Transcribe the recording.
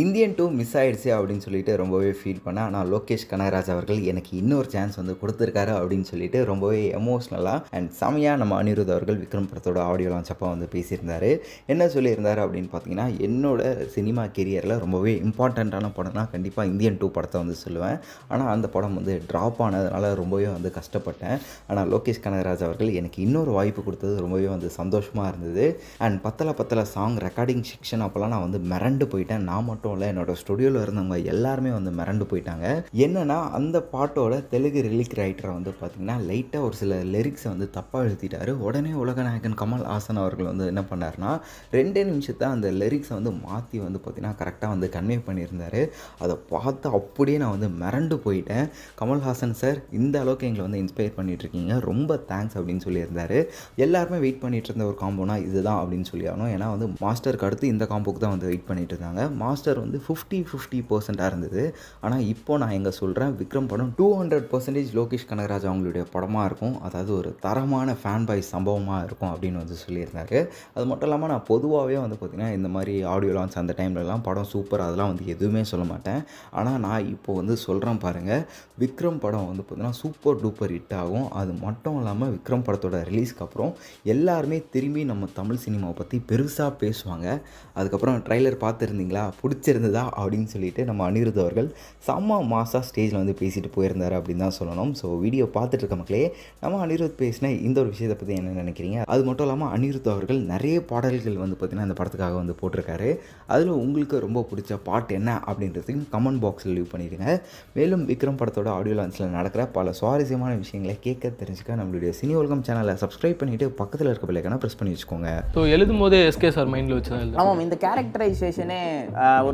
Indian two miss ஆயிடுச்சு அப்படின்னு சொல்லிட்டு ரொம்பவே ஃபீல் பண்ணேன். ஆனால் லோகேஷ் கனகராஜ் அவர்கள் எனக்கு இன்னொரு சான்ஸ் வந்து கொடுத்துருக்காரு அப்படின்னு சொல்லிட்டு ரொம்பவே எமோஷ்னலாக அண்ட் செமையாக நம்ம அனிருத் அவர்கள் விக்ரம் படத்தோட ஆடியோ லான்ச் அப்போ வந்து பேசியிருந்தாரு. என்ன சொல்லியிருந்தார் அப்படின்னு பார்த்தீங்கன்னா என்னோட சினிமா கெரியரில் ரொம்பவே இம்பார்ட்டண்ட்டான படம்னா கண்டிப்பாக இந்தியன் டூ படத்தை வந்து சொல்லுவேன். ஆனால் அந்த படம் வந்து ட்ராப் ஆனதுனால ரொம்பவே வந்து கஷ்டப்பட்டேன். ஆனால் லோகேஷ் கனகராஜ் அவர்கள் எனக்கு இன்னொரு வாய்ப்பு கொடுத்தது ரொம்பவே வந்து சந்தோஷமாக இருந்தது. அண்ட் பத்தல பத்தல சாங் ரெக்கார்டிங் செக்ஷன் அப்போல்லாம் நான் வந்து மிரண்டு போயிட்டேன். நான் மட்டும் இல்லை என்னோட ஸ்டுடியோவில் இருந்தவங்க எல்லாருமே வந்து மிரண்டு போயிட்டாங்க. என்னன்னா அந்த பாட்டோட தெலுங்கு ரிலிக் ரைட்டரை வந்து பார்த்திங்கன்னா லைட்டாக ஒரு சில லிரிக்ஸை வந்து தப்பாக எழுதிட்டாரு. உடனே உலகநாயகன் கமல் ஹாசன் அவர்கள் வந்து என்ன பண்ணாருன்னா ரெண்டே நிமிஷத்தை அந்த லிரிக்ஸை வந்து மாற்றி வந்து பார்த்திங்கன்னா கரெக்டாக வந்து கன்வே பண்ணியிருந்தாரு. அதை பார்த்து அப்படியே நான் வந்து மிரண்டு போயிட்டேன். கமல்ஹாசன் சார் இந்த அளவுக்கு எங்களை வந்து இன்ஸ்பயர் பண்ணிட்டு இருக்கீங்க. ரொம்ப தேங்க்ஸ் அப்படின்னு சொல்லியிருந்தார். எல்லாருமே வெயிட் பண்ணிட்டு இருந்த ஒரு காம்போனா இதுதான் அப்படின்னு சொல்லி ஆகணும். ஏன்னா வந்து மாஸ்டருக்கு அடுத்து இந்த காம்போக்கு தான் வந்து வெயிட் பண்ணிட்டு இருந்தாங்க. மாஸ்டர் வந்து ஃபிஃப்டி ஃபிஃப்டி பர்சண்ட்டாக இருந்தது. ஆனால் இப்போ நான் எங்கே சொல்கிறேன் விக்ரம் படம் two hundred percentage Lokesh Kanagaraj அவங்களுடைய படமாக இருக்கும். அதாவது ஒரு தரமான ஃபேன் பாய் சம்பவமாக இருக்கும் அப்படின்னு வந்து சொல்லியிருந்தாரு. அது மட்டும் இல்லாமல் நான் பொதுவாகவே வந்து பார்த்திங்கன்னா இந்த மாதிரி ஆடியோ லான்ச் அந்த டைம்லலாம் படம் சூப்பர் அதெல்லாம் வந்து எதுவுமே சொல்ல மாட்டேன். ஆனால் நான் இப்போ வந்து சொல்கிறேன் பாருங்கள் விக்ரம் படம் வந்து பார்த்திங்கன்னா சூப்பர் டூப்பர் ஹிட் ஆகும். அது மட்டும் இல்லாமல் விக்ரம் படத்தோட ரிலீஸ்க்கு அப்புறம் எல்லாருமே திரும்பி நம்ம தமிழ் சினிமாவை பற்றி பெருசாக பேசுவாங்க. அதுக்கப்புறம் ட்ரைலர் பார்த்துருந்தீங்களா? பிடிச்சிருந்ததா அப்படின்னு சொல்லிட்டு நம்ம அனிருத் அவர்கள் செம்ம மாசாக ஸ்டேஜில் வந்து பேசிட்டு போயிருந்தார் அப்படின்னு தான் சொல்லணும். ஸோ வீடியோ பார்த்துட்டு இருக்க மக்களே நம்ம அனிருத் பேசின இந்த ஒரு விஷயத்தை பற்றி என்ன நினைக்கிறீங்க? அது மட்டும் இல்லாமல் அனிருத் அவர்கள் நிறைய பாடல்கள் வந்து பார்த்திங்கன்னா இந்த படத்துக்காக வந்து போட்டிருக்காரு. அதில் உங்களுக்கு ரொம்ப பிடிச்ச பாட்டு என்ன அப்படின்றதையும் கமெண்ட் பாக்ஸில் லீவ் பண்ணிடுங்க. மேலும் விக்ரம் படத்தோட ஆடியோ லான்ச்சில் நடக்கிற பல சுவாரஸ்யமான விஷயங்களை கேட்க தெரிஞ்சுக்க நம்மளுடைய சினி உலகம் சேனலை சப்ஸ்கிரைப் பண்ணிவிட்டு பக்கத்தில் இருக்க பிள்ளைக்கான ப்ரெஸ் பண்ணி வச்சுக்கோங்க. ஸோ எழுதும் போதே எஸ்கே சார் மைண்டில் வச்சு ஆமாம் இந்த கேரக்டரைசேஷனே ஒரு